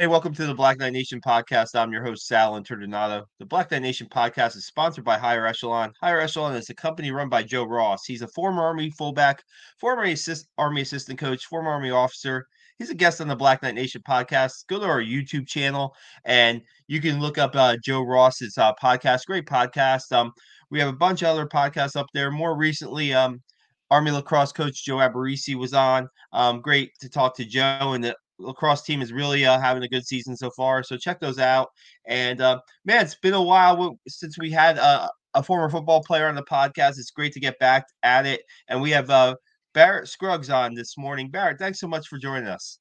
Hey, welcome to the Black Knight Nation podcast. I'm your host, Sal Interdonato. The Black Knight Nation podcast is sponsored by Higher Echelon. Higher Echelon is a company run by Joe Ross. He's a former Army fullback, former assist, Army assistant coach, former Army officer. He's a guest on the Black Knight Nation podcast. Go to our YouTube channel and you can look up uh, Joe Ross's uh, podcast. Great podcast. Um, we have a bunch of other podcasts up there. More recently, um, Army lacrosse coach Joe Alberici was on. Um, great to talk to Joe and the lacrosse team is really uh, having a good season so far. So check those out. And uh, man, it's been a while since we had uh, a former football player on the podcast. It's great to get back at it. And we have uh, Barrett Scruggs on this morning. Barrett, thanks so much for joining us.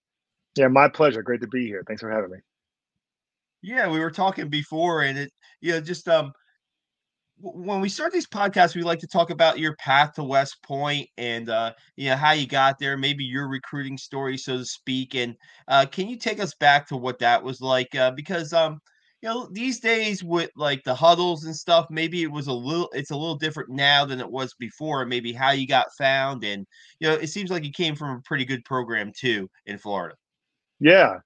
Yeah, my pleasure. Great to be here. Thanks for having me. Yeah, we were talking before, and it, you know, just um, when we start these podcasts, we like to talk about your path to West Point and uh, you know how you got there, maybe your recruiting story, so to speak. And uh, can you take us back to what that was like? Uh, because um, you know, these days with like the Hudls and stuff, maybe it was a little, it's a little different now than it was before. Maybe how you got found, and you know, it seems like you came from a pretty good program too in Florida. Yeah,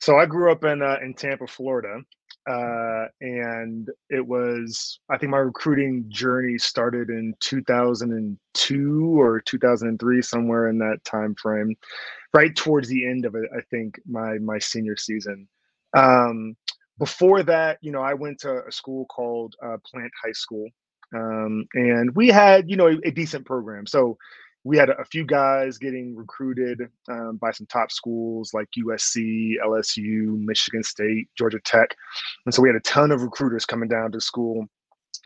so I grew up in uh, in Tampa, Florida, uh, and it was I think my recruiting journey started in 2002 or 2003, somewhere in that time frame, right towards the end of it. I think my my senior season. Um, before that, you know, I went to a school called uh, Plant High School, um, and we had you know a, a decent program. So we had a few guys getting recruited um, by some top schools like USC, LSU, Michigan State, Georgia Tech, and so we had a ton of recruiters coming down to school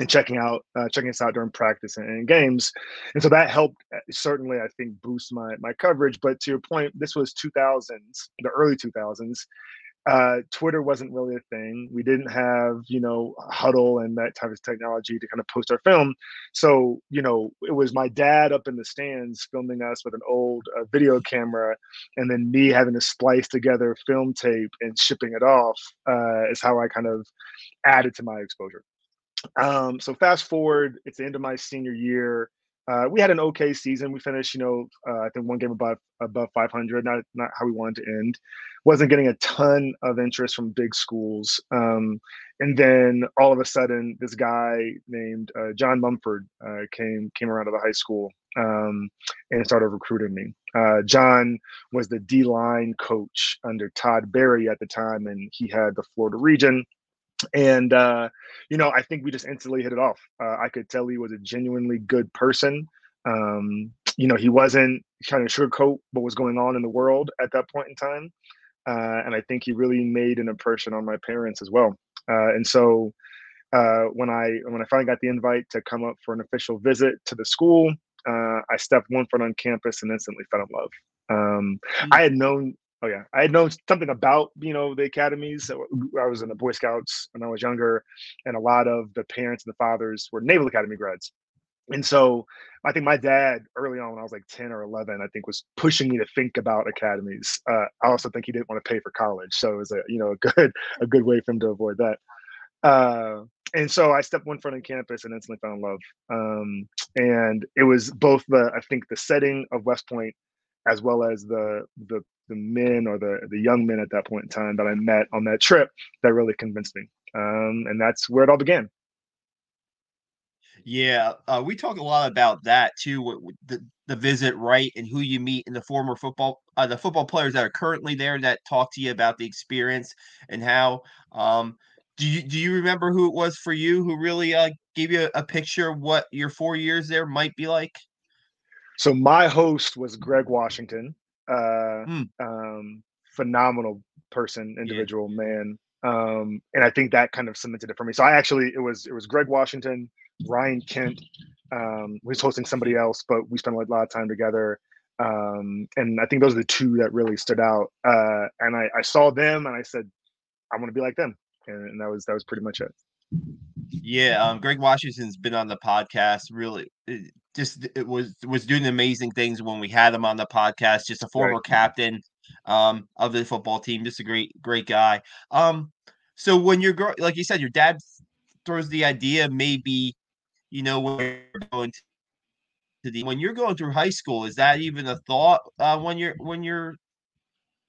and checking out uh, checking us out during practice and, and, games, and so that helped uh, certainly I think boost my my coverage. But to your point, this was 2000s, the early 2000s, uh, Twitter wasn't really a thing. We didn't have, you know, Hudl and that type of technology to kind of post our film. So, you know, it was my dad up in the stands filming us with an old uh, video camera, and then me having to splice together film tape and shipping it off uh, is how I kind of added to my exposure. Um, so fast forward, it's the end of my senior year uh, we had an okay season. We finished, you know, uh, I think one game above above 500. Not not how we wanted to end. Wasn't getting a ton of interest from big schools. Um, and then all of a sudden, this guy named uh, John Mumford uh, came came around to the high school um, and started recruiting me. Uh, John was the D line coach under Todd Berry at the time, and he had the Florida region and uh, you know i think we just instantly hit it off. Uh, i could tell he was a genuinely good person. Um, you know he wasn't trying to sugarcoat what was going on in the world at that point in time. Uh, and i think he really made an impression on my parents as well. Uh, and so uh, when i when i finally got the invite to come up for an official visit to the school uh, i stepped one foot on campus and instantly fell in love. Um, mm-hmm. i had known Oh yeah, I had known something about you know the academies. I was in the Boy Scouts when I was younger, and a lot of the parents and the fathers were Naval Academy grads. And so I think my dad early on when I was like 10 or 11, I think was pushing me to think about academies. Uh, I also think he didn't want to pay for college. So it was a, you know, a good, a good way for him to avoid that. Uh, and so I stepped one foot on campus and instantly fell in love. Um, and it was both the, I think the setting of West Point as well as the, the the men or the the young men at that point in time that I met on that trip that really convinced me. Um, and that's where it all began. Yeah, uh, we talk a lot about that too. The the visit, right, and who you meet, and the former football, uh, the football players that are currently there that talk to you about the experience and how. Um, do you do you remember who it was for you who really uh, gave you a, a picture of what your four years there might be like? So my host was Greg Washington, uh, mm. um, phenomenal person, individual yeah. man. Um, and I think that kind of cemented it for me. So I actually, it was, it was Greg Washington, Ryan Kent, um, was hosting somebody else, but we spent a lot of time together. Um, and I think those are the two that really stood out. Uh, and I, I saw them and I said, I want to be like them. And, and that was, that was pretty much it. Yeah, um, Greg Washington's been on the podcast. Really, it just it was was doing amazing things when we had him on the podcast. Just a former right. captain um, of the football team. Just a great great guy. Um, so when you're growing, like you said, your dad throws the idea maybe, you know, when you're going to the when you're going through high school, is that even a thought uh, when you're when you're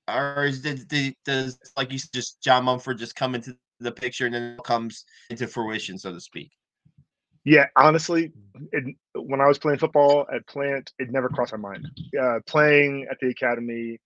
or is did, does like you just John Mumford just come into the picture and then comes into fruition, so to speak? Yeah, honestly, it, when I was playing football at Plant, it never crossed my mind. Uh, playing at the academy,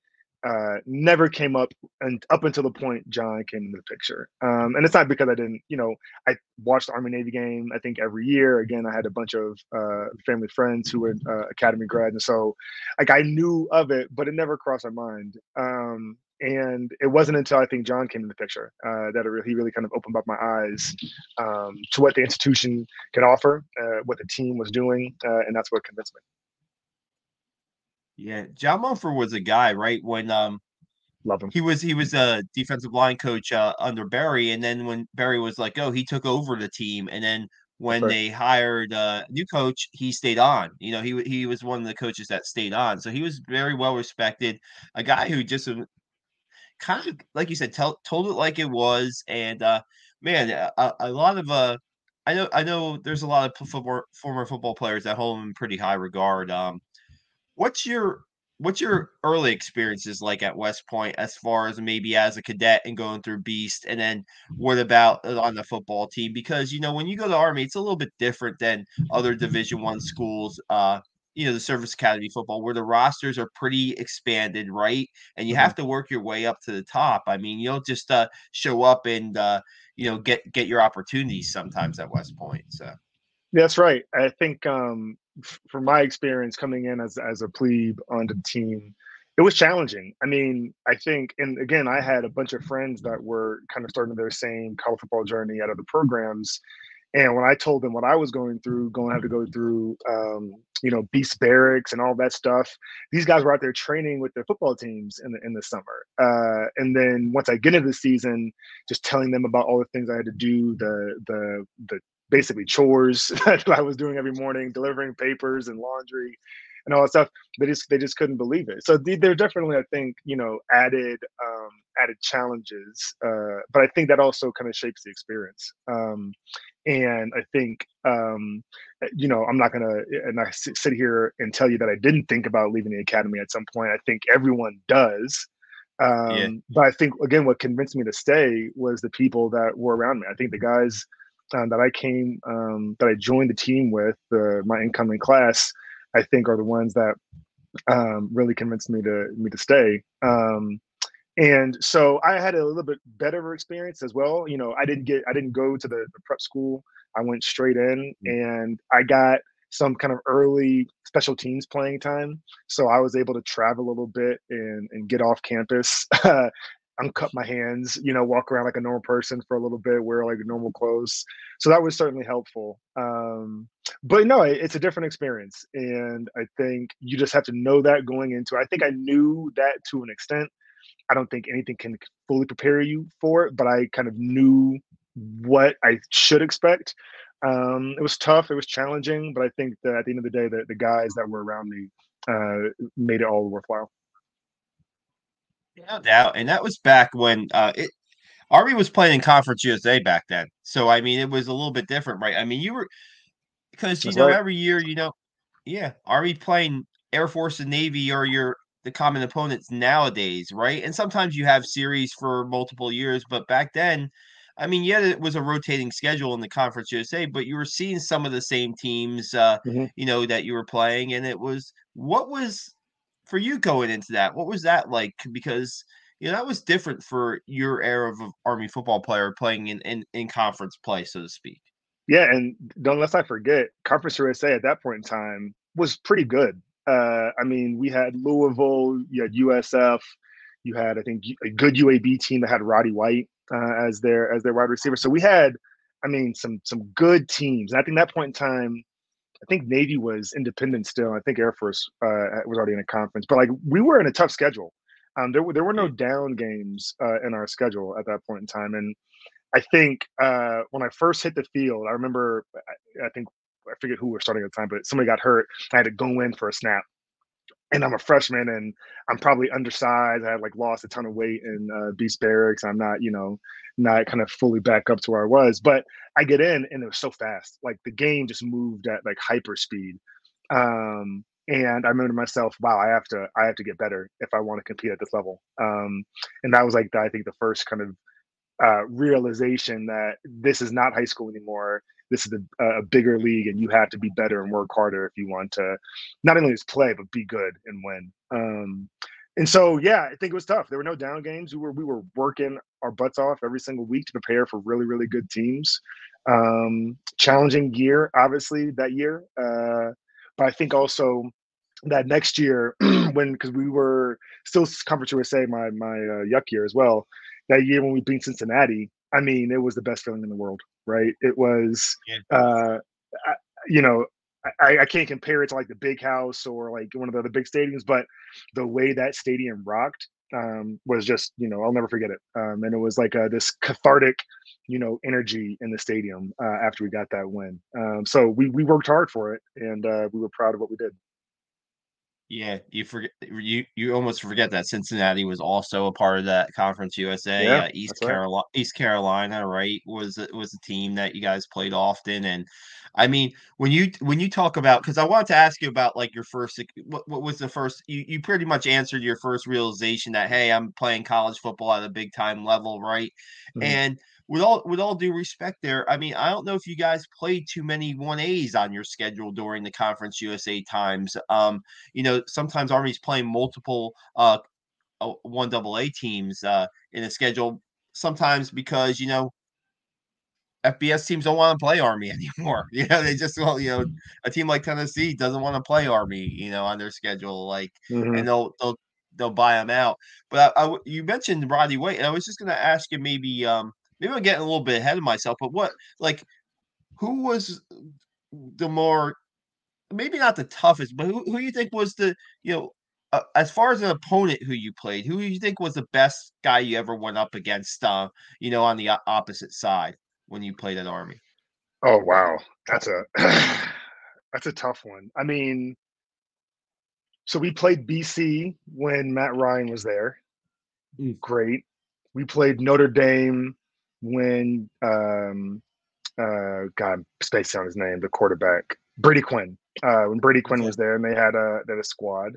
uh, never came up and up until the point John came into the picture. Um, and it's not because I didn't, you know, I watched the Army Navy game. I think every year. Again, I had a bunch of uh, family friends who were uh, academy grads, and so like I knew of it, but it never crossed my mind. Um, and it wasn't until I think John came in the picture uh, that really, he really kind of opened up my eyes um, to what the institution can offer, uh, what the team was doing, uh, and that's what convinced me. Yeah, John Mumford was a guy, right? When um love him. He was he was a defensive line coach uh, under Berry, and then when Berry was like, "Oh," he took over the team, and then when right. they hired a new coach, he stayed on. You know, he he was one of the coaches that stayed on, so he was very well respected. A guy who just uh, kind of, like you said, tell, told it like it was, and uh, man, a, a lot of uh, I know I know there's a lot of football, former football players that hold him in pretty high regard. Um, what's your what's your early experiences like at West Point as far as maybe as a cadet and going through Beast and then what about on the football team because you know when you go to Army it's a little bit different than other division 1 schools uh you know the service academy football where the rosters are pretty expanded right and you mm-hmm. have to work your way up to the top i mean you don't just uh show up and uh you know get get your opportunities sometimes at west point so that's right i think um from my experience coming in as as a plebe onto the team, it was challenging. I mean, I think, and again, I had a bunch of friends that were kind of starting their same college football journey out of the programs. And when I told them what I was going through, going to have to go through, um, you know, beast barracks and all that stuff, these guys were out there training with their football teams in the in the summer. Uh, and then once I get into the season, just telling them about all the things I had to do, the the the basically chores that I was doing every morning, delivering papers and laundry and all that stuff. They just they just couldn't believe it. So they're definitely, I think, you know, added um, added challenges. Uh, but I think that also kind of shapes the experience. Um, and I think, um, you know, I'm not gonna and I sit here and tell you that I didn't think about leaving the academy at some point. I think everyone does. Um, yeah. But I think again, what convinced me to stay was the people that were around me. I think the guys um, that I came um, that I joined the team with, uh, my incoming class, I think are the ones that um, really convinced me to me to stay. Um, and so I had a little bit better experience as well. You know, I didn't get I didn't go to the, the prep school. I went straight in, mm. and I got some kind of early special teams playing time. So I was able to travel a little bit and, and get off campus uncut my hands, you know, walk around like a normal person for a little bit, wear like normal clothes. So that was certainly helpful. Um, but no, it, it's a different experience. And I think you just have to know that going into. I think I knew that to an extent. I don't think anything can fully prepare you for it, but I kind of knew what I should expect. Um, it was tough, it was challenging, but I think that at the end of the day, the, the guys that were around me uh, made it all worthwhile. No doubt. And that was back when uh it Army was playing in Conference USA back then. So I mean it was a little bit different, right? I mean you were because you That's know right. every year, you know, yeah, Army playing Air Force and Navy or your the common opponents nowadays, right? And sometimes you have series for multiple years, but back then, I mean, yeah, it was a rotating schedule in the Conference USA, but you were seeing some of the same teams, uh, mm-hmm. you know, that you were playing, and it was what was for you going into that, what was that like? Because you know that was different for your era of Army football player playing in in, in conference play, so to speak. Yeah, and don't let's not forget, Conference USA at that point in time was pretty good. Uh, I mean, we had Louisville, you had USF, you had I think a good UAB team that had Roddy White uh, as their as their wide receiver. So we had, I mean, some some good teams. And I think that point in time, I think Navy was independent still. I think Air Force uh, was already in a conference, but like we were in a tough schedule. Um, there were there were no down games uh, in our schedule at that point in time, and I think uh, when I first hit the field, I remember I, I think I forget who was starting at the time, but somebody got hurt. I had to go in for a snap, and I'm a freshman and I'm probably undersized. I had like lost a ton of weight in uh, Beast Barracks. I'm not, you know, not kind of fully back up to where I was, but I get in and it was so fast. Like the game just moved at like hyper speed. Um, and I remember myself, wow, I have to I have to get better if I want to compete at this level. Um, and that was like the, I think the first kind of uh, realization that this is not high school anymore. This is a, a, bigger league, and you have to be better and work harder if you want to not only just play but be good and win. Um, and so, yeah, I think it was tough. There were no down games. We were we were working our butts off every single week to prepare for really really good teams. Um, challenging year, obviously that year, uh, but I think also that next year when because we were still Conference USA my my uh, yuk year as well that year when we beat Cincinnati, I mean, it was the best feeling in the world, right? It was, uh, I, you know, I, I, can't compare it to like the big house or like one of the other big stadiums, but the way that stadium rocked um, was just, you know, I'll never forget it. Um, and it was like a, this cathartic, you know, energy in the stadium uh, after we got that win. Um, so we we worked hard for it, and uh, we were proud of what we did. Yeah, you forget you you almost forget that Cincinnati was also a part of that Conference USA. Yeah, uh, East Carolina, right. East Carolina, right, was was a team that you guys played often. And I mean, when you when you talk about, because I wanted to ask you about like your first, what, what was the first? You you pretty much answered your first realization that hey, I'm playing college football at a big time level, right? Mm-hmm. And with all with all due respect there, I mean, I don't know if you guys played too many one A's on your schedule during the Conference USA times. Um, you know, sometimes Army's playing multiple uh one double A teams uh in a schedule. Sometimes because you know FBS teams don't want to play Army anymore. You know, they just well, you know, a team like Tennessee doesn't want to play Army, you know, on their schedule, like, mm-hmm. and they'll they'll they'll buy them out. But I, I, you mentioned Roddy White, and I was just going to ask you maybe um maybe I'm getting a little bit ahead of myself, but what like who was the more maybe not the toughest, but who who you think was the you know uh, as far as an opponent who you played, who you think was the best guy you ever went up against? Uh, you know, on the opposite side when you played at Army. Oh wow, that's a that's a tough one. I mean, so we played BC when Matt Ryan was there. Mm. Great. We played Notre Dame when um uh God space on his name, the quarterback Brady Quinn. Uh, when Brady Quinn was there, and they had a they had a squad.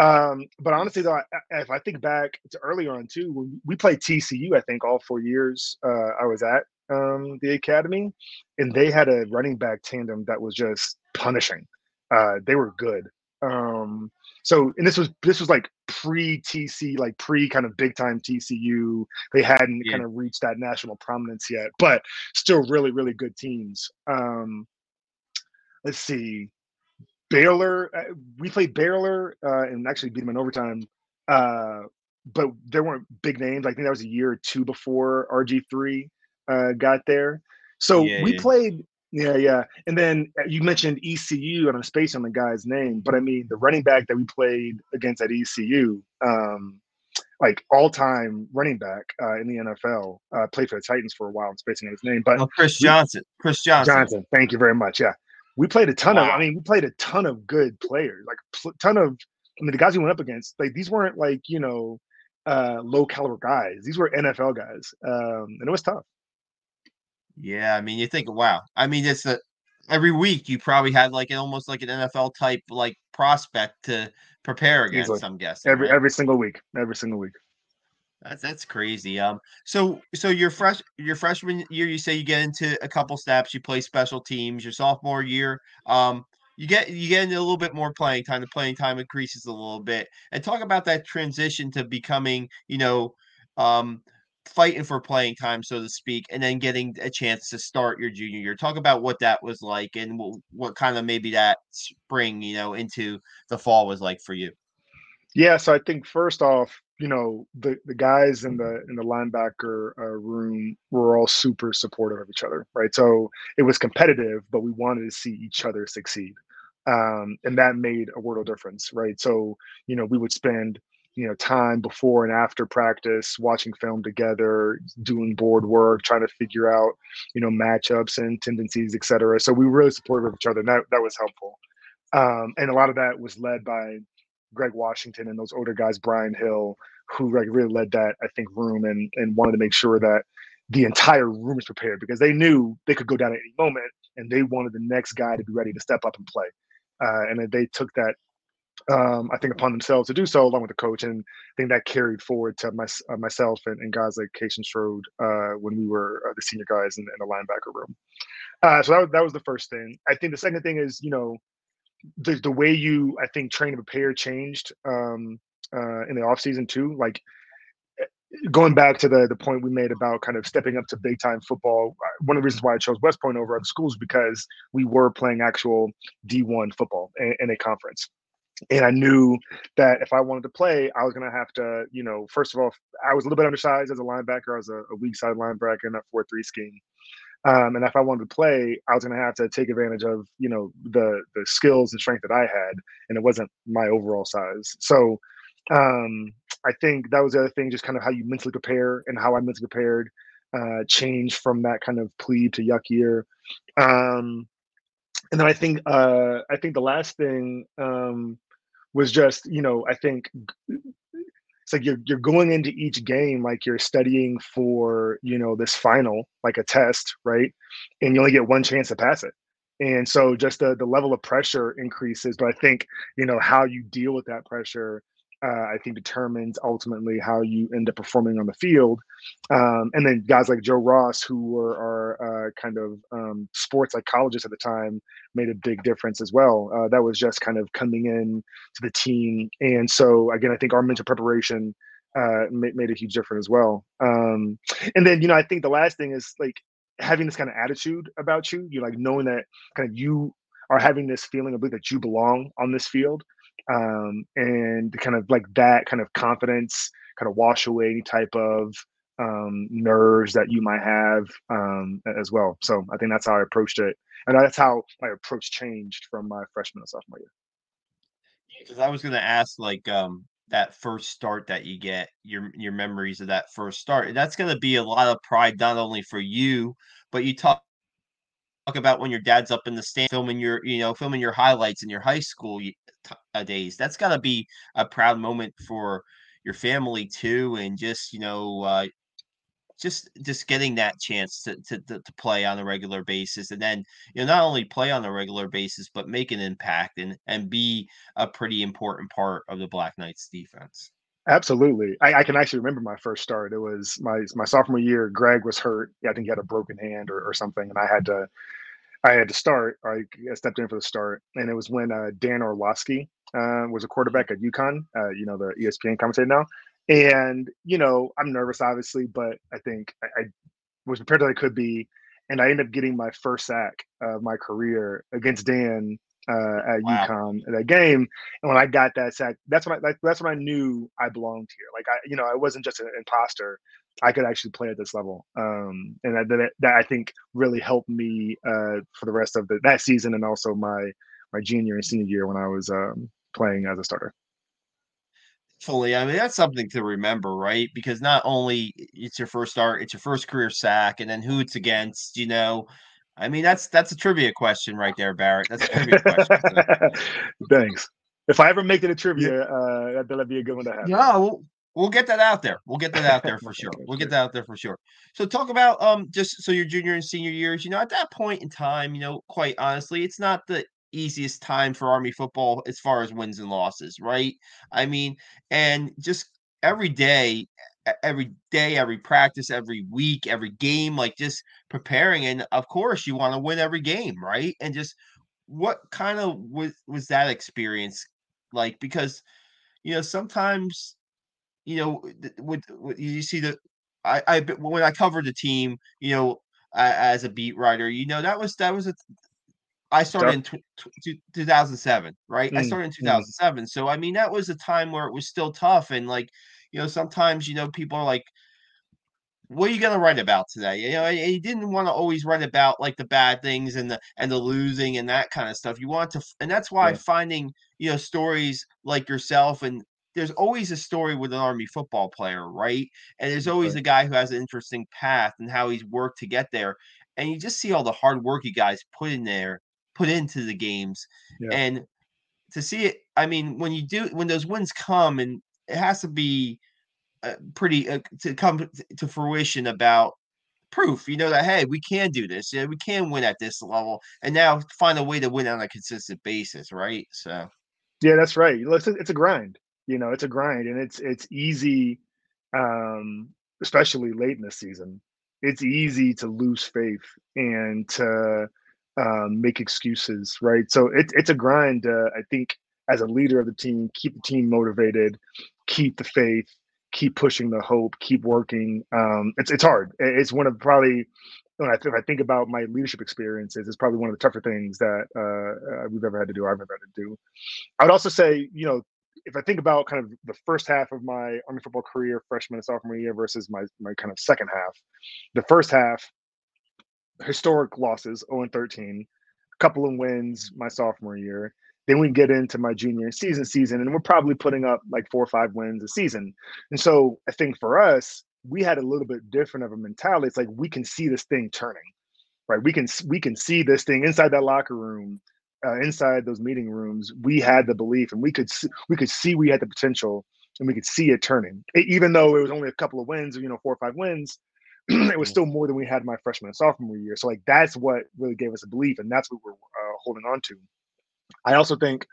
Um, but honestly, though, I, if I think back to earlier on too, when we played TCU, I think all four years uh, I was at um, the academy, and they had a running back tandem that was just punishing. Uh, they were good. Um, so, and this was this was like pre TC, like pre kind of big time TCU. They hadn't yeah. kind of reached that national prominence yet, but still really really good teams. Um, let's see, Baylor. Uh, we played Baylor uh, and actually beat them in overtime. Uh, but there weren't big names. I think that was a year or two before RG three uh, got there. So yeah, we yeah. played yeah, yeah. And then uh, you mentioned ECU, and I'm spacing on the guy's name, but I mean the running back that we played against at ECU, um, like all-time running back uh, in the NFL, uh, played for the Titans for a while. I'm spacing on his name, but oh, Chris Johnson. Chris Johnson. Johnson. Thank you very much. Yeah, we played a ton wow. of. I mean, we played a ton of good players, like a ton of. I mean, the guys we went up against, like these weren't like you know uh, low caliber guys. These were NFL guys, um, and it was tough. Yeah, I mean, you think, wow. I mean, it's a every week you probably had like an almost like an NFL type like prospect to prepare against. Easily. I'm guessing every right? every single week, every single week. That's that's crazy. Um, so so your fresh your freshman year, you say you get into a couple snaps, you play special teams. Your sophomore year, um, you get you get into a little bit more playing time. The playing time increases a little bit, and talk about that transition to becoming, you know, um, fighting for playing time, so to speak, and then getting a chance to start your junior year. Talk about what that was like and what, what kind of maybe that spring, you know, into the fall was like for you. Yeah, so I think first off, you know, the the guys in the in the linebacker uh, room were all super supportive of each other, right? So it was competitive, but we wanted to see each other succeed. Um, and that made a world of difference, right? So, you know, we would spend you know time before and after practice watching film together doing board work trying to figure out you know matchups and tendencies etc so we were really supportive of each other and that, that was helpful. Um, and a lot of that was led by greg washington and those older guys brian hill who like really led that i think room and and wanted to make sure that the entire room was prepared because they knew they could go down at any moment and they wanted the next guy to be ready to step up and play. Uh, and they took that um, I think upon themselves to do so along with the coach, and I think that carried forward to my, uh, myself and, and, guys like Cason Shrode uh, when we were uh, the senior guys in, in the linebacker room. Uh, so that was, that was the first thing. I think the second thing is you know the the way you I think train and prepare changed um, uh, in the off season too. Like eh, going back to the the point we made about kind of stepping up to big time football. Uh, one of the reasons why I chose West Point over other schools because we were playing actual D1 football in, in a conference and I knew that if I wanted to play, I was going to have to, you know, first of all, I was a little bit undersized as a linebacker. I was a, a weak side linebacker in that four-three scheme. Um, and if I wanted to play, I was going to have to take advantage of, you know, the the skills and strength that I had, and it wasn't my overall size. So um, I think that was the other thing, just kind of how you mentally prepare and how I mentally prepared uh, changed from that kind of plebe to yuk year. Um, and then I think uh, I think the last thing um, was just you know I think it's like you're you're going into each game like you're studying for you know this final like a test right? And you only get one chance to pass it. And so just the the level of pressure increases but i think you know how you deal with that pressure uh, I think determines ultimately how you end up performing on the field. Um, and then guys like Joe Ross, who were our uh, kind of um, sports psychologists at the time, made a big difference as well. Uh, that was just kind of coming in to the team. And so, again, I think our mental preparation uh, made, made, a huge difference as well. Um, and then, you know, I think the last thing is like having this kind of attitude about you, you like knowing that kind of you are having this feeling of that you belong on this field um, and kind of like that kind of confidence kind of wash away any type of um, nerves that you might have um, as well. So I think that's how I approached it, and that's how my approach changed from my freshman and sophomore year. Because I was going to ask, like, um, that first start that you get, your your memories of that first start. That's going to be a lot of pride, not only for you, but you talk talk about when your dad's up in the stand filming your you know filming your highlights in your high school days that's got to be a proud moment for your family too and just you know uh, just just getting that chance to, to to play on a regular basis and then you know not only play on a regular basis but make an impact and and be a pretty important part of the black knights defense Absolutely. I, I, can actually remember my first start. It was my my sophomore year. Greg was hurt. I think he had a broken hand or, or something, and I had to I had to start. I stepped in for the start, and it was when uh, Dan Orlovsky uh, was a quarterback at UConn. Uh, you know, the ESPN commentator now. And you know, I'm nervous, obviously, but I think I, I was prepared that I could be, and I ended up getting my first sack of my career against Dan uh, at wow. UConn that game. And when I got that sack, that's when I that's when I knew I belonged here. Like I, you know, I wasn't just an imposter. I could actually play at this level, um, and that, that, that I think really helped me uh, for the rest of the, that season and also my my junior and senior year when I was um, playing as a starter. Fully, I mean that's something to remember, right? Because not only it's your first start, it's your first career sack, and then who it's against. You know, I mean that's that's a trivia question right there, Barrett. That's a trivia question. Thanks. If I ever make it a trivia, uh, that'd be a good one to have. Yeah, well, we'll get that out there. We'll get that out there for sure. We'll get that out there for sure. So talk about um just so your junior and senior years, you know, at that point in time, you know, quite honestly, it's not the easiest time for Army football as far as wins and losses, right? I mean, and just every day every day, every practice, every week, every game, like just preparing. And of course, you want to win every game, right? And just what kind of was was that experience like? Because you know sometimes you know, with, with you see the I, I when I covered the team, you know, as a beat writer, you know, that was that was a I started in t- t- 2007, right? Mm, I started in 2007. Mm. So I mean, that was a time where it was still tough and like, you know, sometimes you know people are like what are you going to write about today? You know, you didn't want to always write about like the bad things and the and the losing and that kind of stuff. You want to, and that's why yeah. finding you know stories like yourself and there's always a story with an army football player, right? And there's always right. a guy who has an interesting path and how he's worked to get there. And you just see all the hard work you guys put in there, put into the games. Yeah. And to see it, I mean, when you do, when those wins come, and it has to be uh, pretty uh, to come to fruition about proof, you know, that hey, we can do this. Yeah, we can win at this level, and now find a way to win on a consistent basis, right? So, yeah, that's right. It's a, grind. You know, it's a grind, and it's it's easy, um, especially late in the season. It's easy to lose faith and to um, make excuses, right? So it's it's a grind. Uh, I think as a leader of the team, keep the team motivated, keep the faith, keep pushing the hope, keep working. Um, it's it's hard. It's one of probably when I, if I think about my leadership experiences, it's probably one of the tougher things that uh, uh, we've ever had to do. I've ever had to do. I would also say, you know, if I think about kind of the first half of my Army football career, freshman and sophomore year, versus my my kind of second half, the first half, historic losses, 0 and 13, a couple of wins my sophomore year. Then we get into my junior season season, and we're probably putting up like four or five wins a season. And so I think for us, we had a little bit different of a mentality. It's like we can see this thing turning, right? We can we can see this thing inside that locker room, uh, inside those meeting rooms. We had the belief, and we could see, we could see we had the potential, and we could see it turning. It, even though it was only a couple of wins, you know, four or five wins, it was still more than we had my freshman and sophomore year. So like that's what really gave us a belief, and that's what we're uh, holding on to. I also think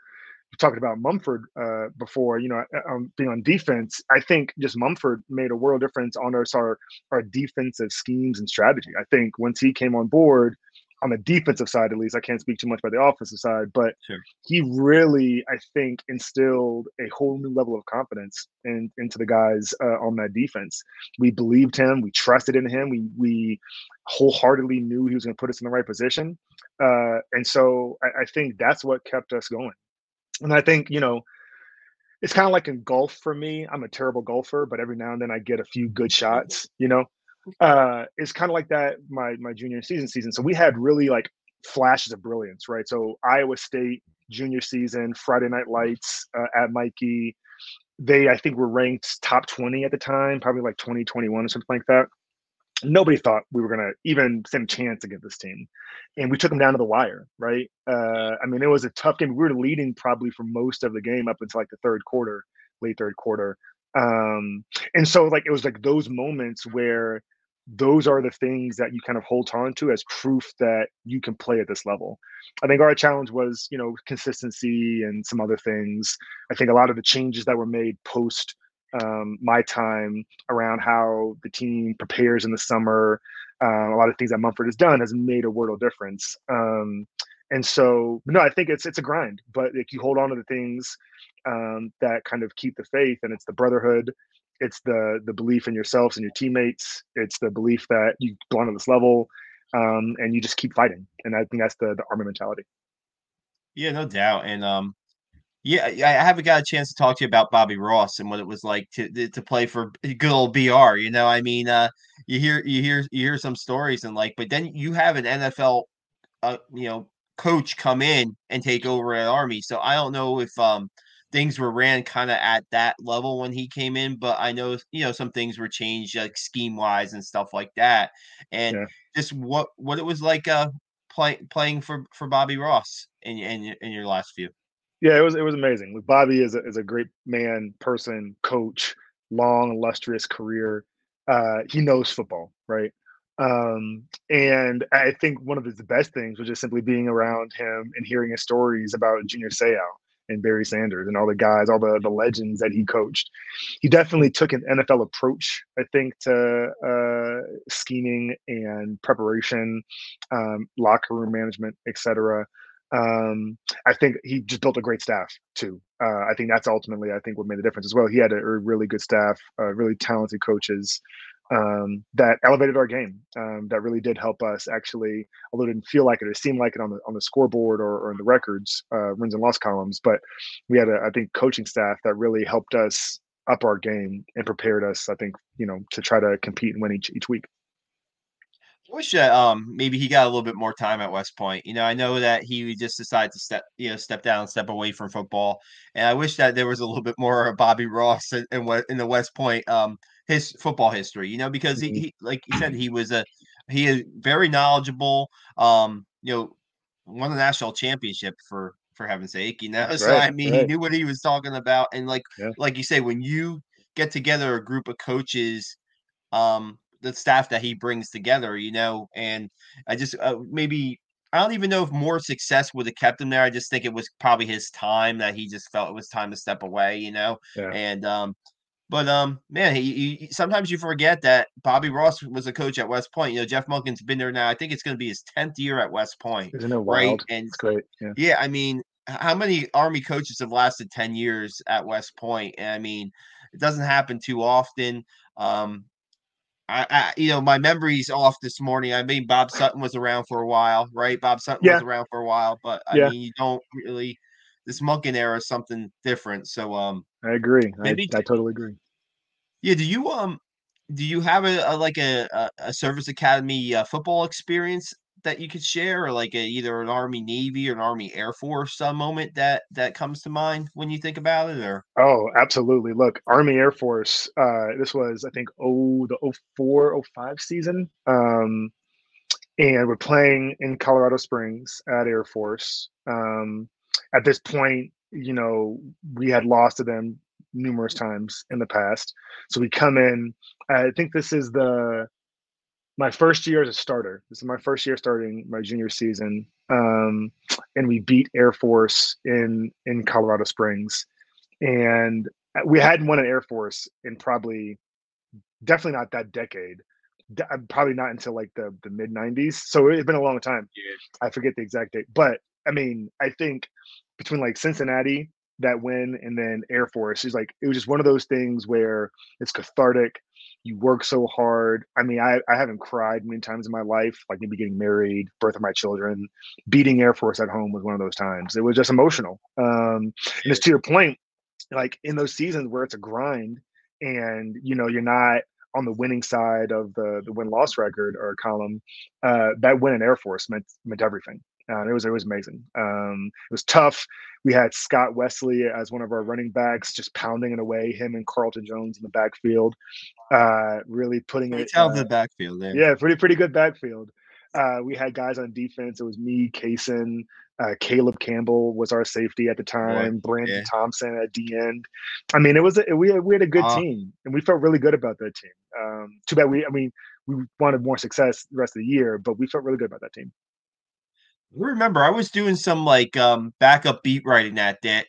talked about Mumford uh, before, you know, uh, um, being on defense. I think just Mumford made a world difference on our, our our defensive schemes and strategy. I think once he came on board, on the defensive side at least, I can't speak too much about the offensive side, but sure. he really, I think, instilled a whole new level of confidence in, into the guys uh, on that defense. We believed him, we trusted in him, we we wholeheartedly knew he was going to put us in the right position, uh, and so I, I think that's what kept us going. And I think you know it's kind of like in golf for me. I'm a terrible golfer, but every now and then I get a few good shots, you know uh, it's kind of like that my my junior season season. So we had really like flashes of brilliance, right? So Iowa State junior season, Friday Night Lights uh, at Michie. They I think were ranked top 20 at the time, probably like 2021 or something like that. Nobody thought we were gonna even stand a chance against this team, and we took them down to the wire, right? Uh, I mean, it was a tough game. We were leading probably for most of the game up until like the third quarter, late third quarter. Um, and so like it was like those moments where those are the things that you kind of hold on to as proof that you can play at this level. I think our challenge was, you know, consistency and some other things. I think a lot of the changes that were made post um, my time around how the team prepares in the summer, uh, a lot of things that Mumford has done has made a world of difference. Um, and so, no, I think it's it's a grind, but like you hold on to the things um, that kind of keep the faith, and it's the brotherhood, it's the the belief in yourselves and your teammates. It's the belief that you belong to this level um, and you just keep fighting. And i think that's the the army mentality. Yeah no doubt. And um yeah i haven't got a chance to talk to you about bobby ross and what it was like to to play for good old br you know? I mean uh you hear you hear you hear some stories and like but then you have an nfl uh you know coach come in and take over at army. So i don't know if um things were ran kind of at that level when he came in, but I know you know some things were changed like scheme wise and stuff like that, and yeah. just what what it was like uh play, playing for for Bobby Ross in in in your last few. Yeah, it was it was amazing. Bobby is a, is a great man, person, coach, long illustrious career. Uh, he knows football, right? Um, and I think one of his best things was just simply being around him and hearing his stories about Junior Seau and Barry Sanders and all the guys, all the the legends that he coached. He definitely took an NFL approach, I think, to uh, scheming and preparation, um, locker room management, etc. Um, I think he just built a great staff too. Uh, I think that's ultimately, I think, what made the difference as well. He had a, a really good staff, uh, really talented coaches um, that elevated our game. Um, that really did help us actually, although it didn't feel like it, it seemed like it on the on the scoreboard or, or in the records, uh, wins and loss columns. But we had a, I think, coaching staff that really helped us up our game and prepared us. I think you know to try to compete and win each each week. I wish that um maybe he got a little bit more time at West Point. You know, I know that he just decided to step, you know, step down, step away from football, and I wish that there was a little bit more Bobby Ross in, in, in the West Point um his football history, you know, because he, mm-hmm. he like you said, he was a he is very knowledgeable. Um, you know, won the national championship for for heaven's sake, you know. So right, I mean, right. he knew what he was talking about, and like yeah. like you say, when you get together a group of coaches, um, the staff that he brings together, you know. And I just uh, maybe I don't even know if more success would have kept him there. I just think it was probably his time that he just felt it was time to step away, you know. Yeah. And um, but um, man, he, he, sometimes you forget that Bobby Ross was a coach at West Point. You know, Jeff Monken's been there now. I think it's going to be his tenth year at West Point. Isn't it wild? Right? And it's great. Yeah. yeah, I mean, how many Army coaches have lasted ten years at West Point? And I mean, it doesn't happen too often. Um, I, I, you know, my memory's off this morning. I mean, Bob Sutton was around for a while, right? Bob Sutton yeah. was around for a while, but I yeah. mean, you don't really. This Monken era is something different. So, um, I agree. Maybe, I, I totally agree. Yeah. Do you um, do you have a, a like a, a service academy uh, football experience that you could share, or like a, either an Army Navy or an Army Air Force some moment that that comes to mind when you think about it? Or oh, absolutely. Look, Army Air Force. Uh, this was I think oh the 04, 05 season. Um, and we're playing in Colorado Springs at Air Force. Um, at this point, you know, we had lost to them numerous times in the past. So we come in. I think this is the my first year as a starter. This is my first year starting my junior season, um, and we beat Air Force in in Colorado Springs, and we hadn't won an Air Force in probably definitely not that decade. Uh, probably not until like the the mid '90s. So it's been a long time. Yeah. I forget the exact date, but I mean, I think between like Cincinnati that win and then Air Force is like it was just one of those things where it's cathartic you work so hard. I mean, I, I haven't cried many times in my life, like maybe getting married, birth of my children, beating Air Force at home was one of those times. It was just emotional. Um, and it's to your point, like in those seasons where it's a grind and you know you're not on the winning side of the the win loss record or column, uh, that win in Air Force meant meant everything. Uh, it was it was amazing. Um, it was tough. We had Scott Wesley as one of our running backs, just pounding it away. Him and Carlton Jones in the backfield, uh, really putting it. Tell uh, the backfield there. Yeah, pretty pretty good backfield. Uh, we had guys on defense. It was me, Cason, uh, Caleb Campbell was our safety at the time. Brandon yeah. Thompson at the end. I mean, it was a, we we had a good uh, team, and we felt really good about that team. Um, too bad we. I mean, we wanted more success the rest of the year, but we felt really good about that team remember I was doing some like um backup beat writing that day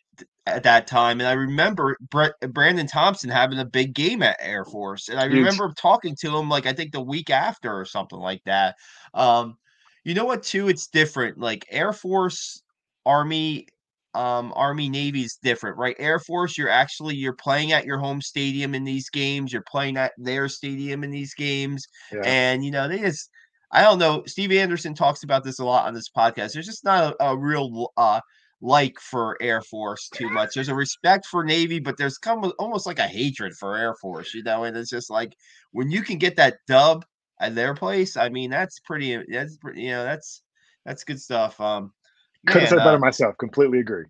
at that time, and I remember Brett, Brandon Thompson having a big game at Air Force, and I Huge. remember talking to him like I think the week after or something like that. Um, you know what? Too, it's different. Like Air Force, Army, um, Army, Navy is different, right? Air Force, you're actually you're playing at your home stadium in these games. You're playing at their stadium in these games, yeah. and you know they just I don't know. Steve Anderson talks about this a lot on this podcast. There's just not a, a real uh, like for Air Force too much. There's a respect for Navy, but there's come almost like a hatred for Air Force, you know. And it's just like when you can get that dub at their place. I mean, that's pretty. That's pretty, you know, that's that's good stuff. Um, couldn't have said better uh, myself. Completely agree.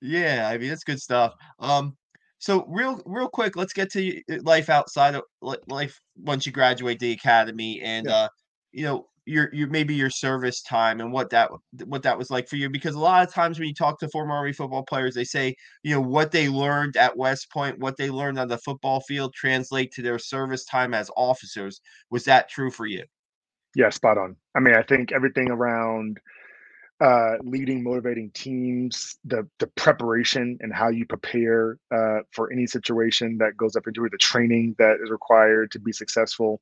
Yeah, I mean, that's good stuff. Um, so real real quick, let's get to life outside of life once you graduate the academy and. Yeah. uh you know your your maybe your service time and what that what that was like for you because a lot of times when you talk to former army football players they say you know what they learned at west point what they learned on the football field translate to their service time as officers. Was that true for you? Yeah spot on. I mean i think everything around uh, leading, motivating teams, the the preparation and how you prepare uh, for any situation that goes up into it, the training that is required to be successful,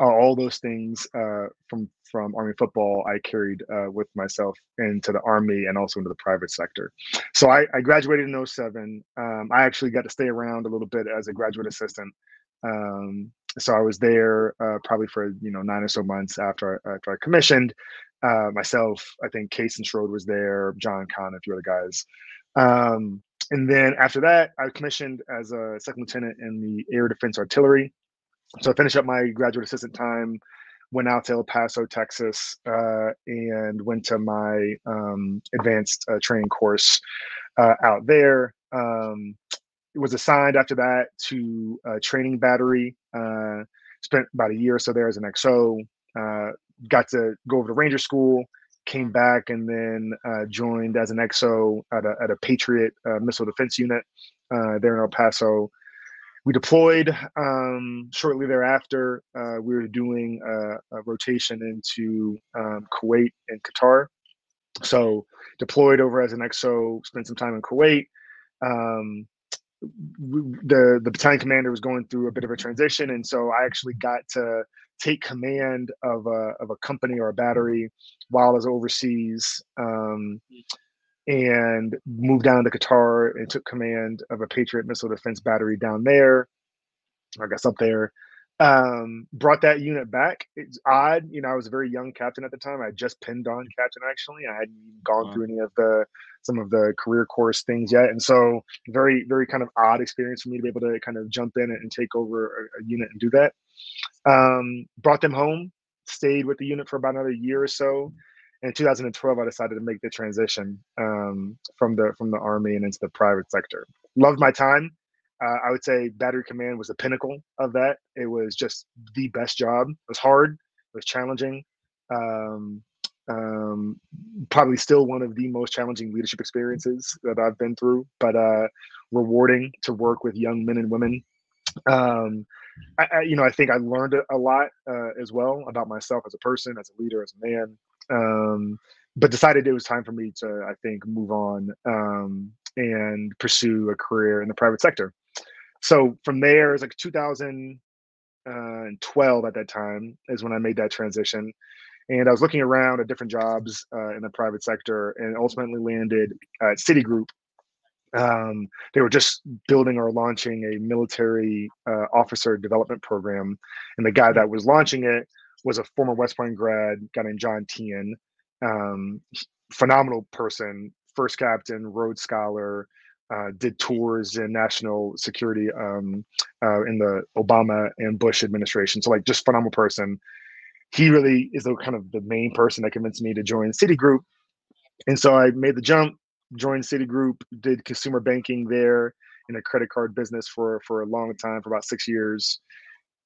uh, all those things uh, from from Army football I carried uh, with myself into the Army and also into the private sector. So I, I graduated in 07. Um, I actually got to stay around a little bit as a graduate assistant. Um, so I was there uh, probably for you know nine or so months after after I commissioned, uh, myself, I think Cason Shrode was there, John Kahn, a few other guys. Um, and then after that, I commissioned as a second lieutenant in the Air Defense Artillery. So I finished up my graduate assistant time, went out to El Paso, Texas, uh, and went to my um, advanced uh, training course uh, out there. Um, was assigned after that to a training battery. Uh, spent about a year or so there as an XO. Got to go over to Ranger School, came back, and then uh, joined as an XO at a, at a Patriot uh, missile defense unit uh, there in El Paso. we deployed um, shortly thereafter. Uh, we were doing a, a rotation into um, Kuwait and Qatar. So deployed over as an XO, spent some time in Kuwait. Um, the the battalion commander was going through a bit of a transition, and so I actually got to take command of a of a company or a battery while I was overseas. Um, and moved down to Qatar and took command of a Patriot missile defense battery down there. I guess up there. Um, brought that unit back. It's odd, you know. I was a very young captain at the time. I just pinned on captain actually. I hadn't even gone wow. through any of the some of the career course things yet, and so very very kind of odd experience for me to be able to kind of jump in and take over a, a unit and do that. Um, brought them home. Stayed with the unit for about another year or so in 2012 i decided to make the transition um, from the from the army and into the private sector loved my time uh, i would say battery command was the pinnacle of that. It was just the best job. It was hard it was challenging um, um, probably still one of the most challenging leadership experiences that i've been through but uh, rewarding to work with young men and women. Um, I, I, you know, I think I learned a, lot uh, as well about myself as a person, as a leader, as a man, um, but decided it was time for me to, I think, move on um, and pursue a career in the private sector. So from there, it's like 2012 at that time is when I made that transition. And I was looking around at different jobs uh, in the private sector and ultimately landed at Citigroup. Um, they were just building or launching a military uh, officer development program. And the guy that was launching it was a former West Point grad, guy named John Tien Um, phenomenal person, first captain, Rhodes Scholar, uh, did tours in national security um, uh, in the Obama and Bush administration. So, like, just phenomenal person. He really is the kind of the main person that convinced me to join Citigroup. And so I made the jump, joined Citigroup, did consumer banking there in a credit card business for for a long time, for about six years.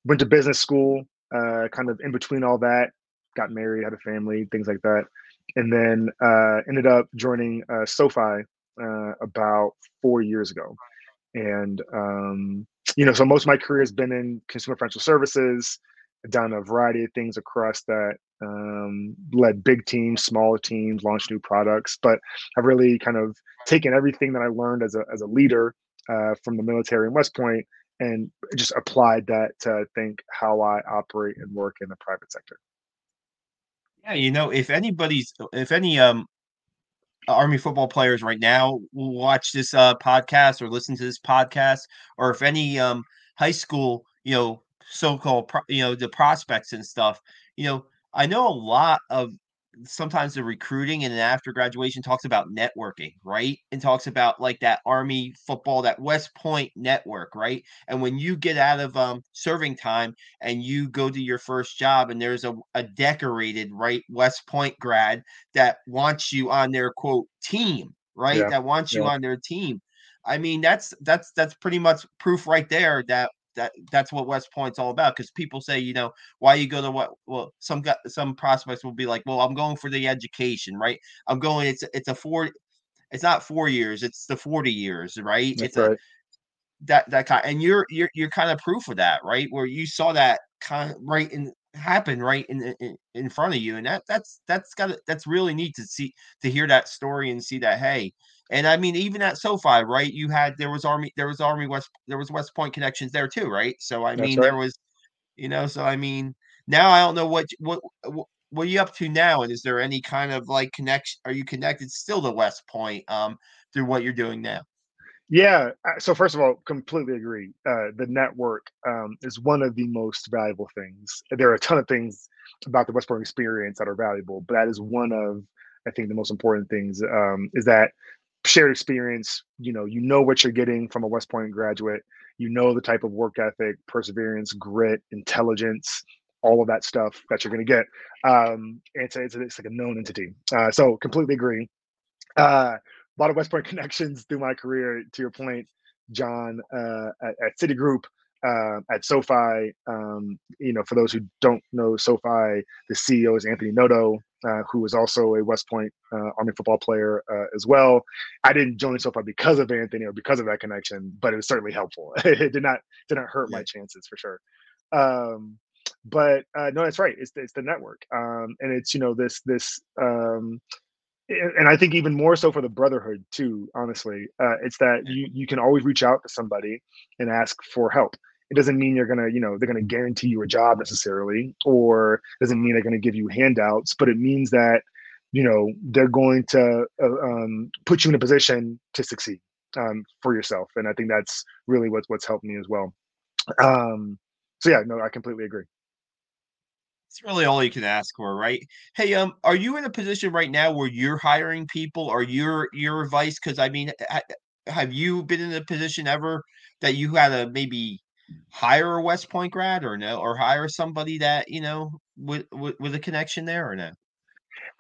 Went to business school, uh, kind of in between all that, got married, had a family, things like that, and then uh, ended up joining uh, SoFi uh, about four years ago. And um, you know, so most of my career has been in consumer financial services. done a variety of things across that. Um, led big teams, smaller teams, launched new products, but I've really kind of taken everything that I learned as a as a leader uh, from the military in West Point and just applied that to think how I operate and work in the private sector. Yeah, you know, if anybody's, if any um Army football players right now watch this uh, podcast or listen to this podcast, or if any um high school, you know, so-called, pro- you know, the prospects and stuff, you know, I know a lot of sometimes the recruiting and after graduation talks about networking, right? And talks about like that Army football, that West Point network, right? And when you get out of um, serving time and you go to your first job, and there's a, a decorated, right, West Point grad that wants you on their quote team, right? Yeah. That wants you on their team. I mean, that's that's that's pretty much proof right there that that that's what West Point's all about. Because people say, you know, why you go to what? Well, some got some prospects will be like, well, I'm going for the education, right? I'm going. It's it's a four. It's not four years. It's the forty years, right? That's it's right. a that that kind. And you're you're you're kind of proof of that, right? Where you saw that kind of right in happen right in, in in front of you and that that's that's got that's really neat to see to hear that story and see that hey and I mean, even at SoFi, right? You had there was Army, there was Army West, there was West Point connections there too, right? So I That's mean, right. there was, you know, so I mean, now I don't know what what what are you up to now, and is there any kind of like connection? Are you connected still to West Point um, through what you're doing now? Yeah. Uh, so first of all, completely agree. Uh, the network um, is one of the most valuable things. There are a ton of things about the West Point experience that are valuable, but that is one of I think the most important things um, is that shared experience you know you know what you're getting from a west point graduate. You know the type of work ethic perseverance grit intelligence all of that stuff that you're going to get. Um it's, it's, it's like a known entity. Uh, so completely agree. Uh, a lot of west point connections through my career to your point john uh, at, at citigroup uh, at SoFi. Um, you know, for those who don't know SoFi, the CEO is Anthony Noto, uh, who is also a West Point uh, Army football player uh, as well. I didn't join SoFi because of Anthony or because of that connection, but it was certainly helpful. it did not didn't hurt yeah. my chances for sure. Um, but uh, no, that's right. It's it's the network, um, and it's you know this this um, and I think even more so for the brotherhood too. Honestly, uh, it's that you you can always reach out to somebody and ask for help. It doesn't mean you're gonna you know they're gonna guarantee you a job necessarily, or doesn't mean they're gonna give you handouts. But it means that you know they're going to uh, um, put you in a position to succeed um, for yourself. And I think that's really what's what's helped me as well. Um, so yeah, no, I completely agree. It's really all you can ask for, right? Hey, um, are you in a position right now where you're hiring people, or your your advice? Because I mean, ha- have you been in a position ever that you had to maybe hire a West Point grad, or no, or hire somebody that you know with with, with a connection there, or no?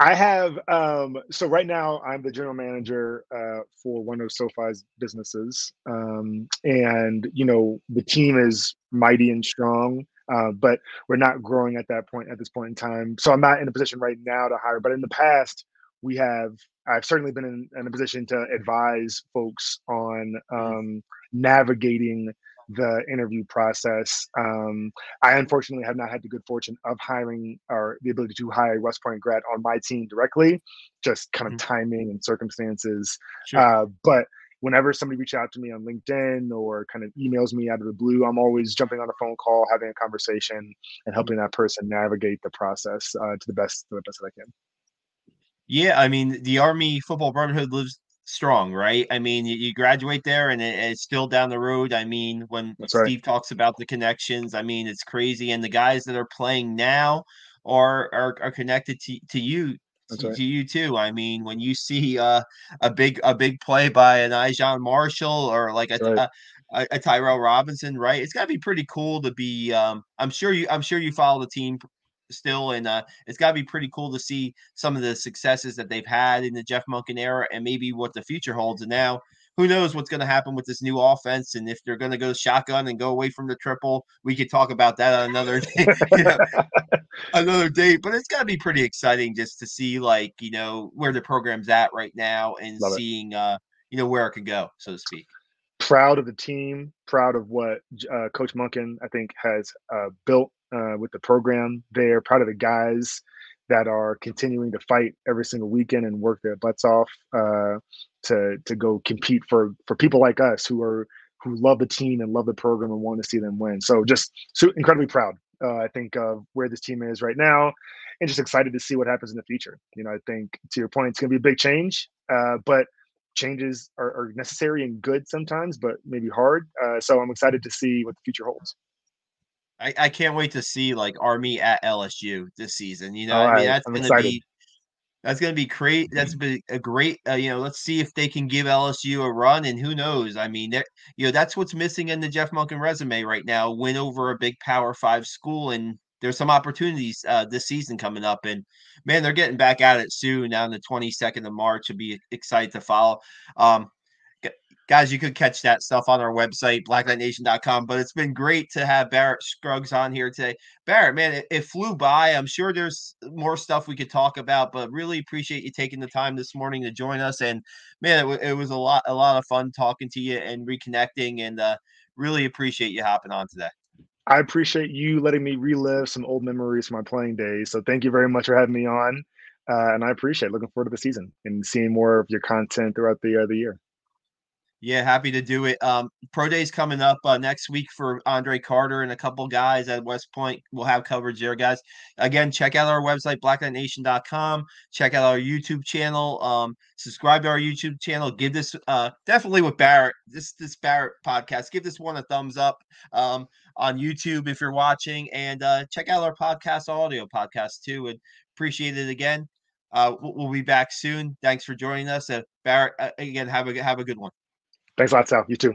I have um, so right now I'm the general manager uh, for one of SoFi's businesses, um, and you know the team is mighty and strong. Uh, but we're not growing at that point at this point in time. So I'm not in a position right now to hire. But in the past, we have. I've certainly been in, in a position to advise folks on mm-hmm. um, navigating the interview process. Um, I unfortunately have not had the good fortune of hiring or the ability to hire a West Point grad on my team directly, just kind of mm-hmm. timing and circumstances. Sure. Uh, but whenever somebody reaches out to me on LinkedIn or kind of emails me out of the blue, I'm always jumping on a phone call, having a conversation, and helping that person navigate the process uh, to the best to the best that I can. Yeah, I mean, the Army Football Brotherhood lives strong, right? I mean, you, you graduate there, and it, it's still down the road. I mean, when That's Steve right. talks about the connections, I mean, it's crazy. And the guys that are playing now are are, are connected to, to you to, to you too. I mean, when you see uh, a big a big play by an Ijon Marshall or like a, right. a, a, Tyrell Robinson, right? It's got to be pretty cool to be. Um, I'm sure you. I'm sure you follow the team still, and uh, it's got to be pretty cool to see some of the successes that they've had in the Jeff Monken era, and maybe what the future holds. And now who knows what's going to happen with this new offense and if they're going to go shotgun and go away from the triple we could talk about that on another day, you know, another date but it's got to be pretty exciting just to see like you know where the program's at right now and Love seeing it. uh you know where it could go so to speak proud of the team proud of what uh, coach Monken i think has uh, built uh, with the program there proud of the guys that are continuing to fight every single weekend and work their butts off uh, to to go compete for for people like us who are who love the team and love the program and want to see them win. So just so incredibly proud. Uh, I think of where this team is right now, and just excited to see what happens in the future. You know, I think to your point, it's going to be a big change, uh, but changes are, are, necessary and good sometimes, but maybe hard. Uh, so I'm excited to see what the future holds. I, I can't wait to see like Army at LSU this season. You know, I mean that's going to be that's going to be great. That's been a great. Uh, you know, let's see if they can give LSU a run, and who knows? I mean, you know, that's what's missing in the Jeff Monken resume right now. Win over a big Power Five school, and there's some opportunities uh, this season coming up. And man, they're getting back at it soon. Now, on the 22nd of March, will be excited to follow. Um, guys, you could catch that stuff on our website, blackknightnation.com. But it's been great to have Barrett Scruggs on here today. Barrett, man, it, it, flew by. I'm sure there's more stuff we could talk about, but really appreciate you taking the time this morning to join us. And man, it, it was a lot, a lot of fun talking to you and reconnecting. And uh, really appreciate you hopping on today. I appreciate you letting me relive some old memories from my playing days. So thank you very much for having me on. Uh, and I appreciate it. looking forward to the season and seeing more of your content throughout the uh, the year. Yeah, happy to do it. Um, Pro Day's coming up uh, next week for Andre Carter and a couple guys at West Point. We'll have coverage there, guys. Again, check out our website, blackknightnation.com. Check out our YouTube channel. Um, subscribe to our YouTube channel. Give this uh, definitely with Barrett, this this Barrett podcast. Give this one a thumbs up um, on YouTube if you're watching, and uh, check out our podcast audio podcast too. And appreciate it again. Uh, we'll, we'll be back soon. Thanks for joining us. Uh, Barrett, uh, again, have a have a good one. Thanks a lot, Sal. You too.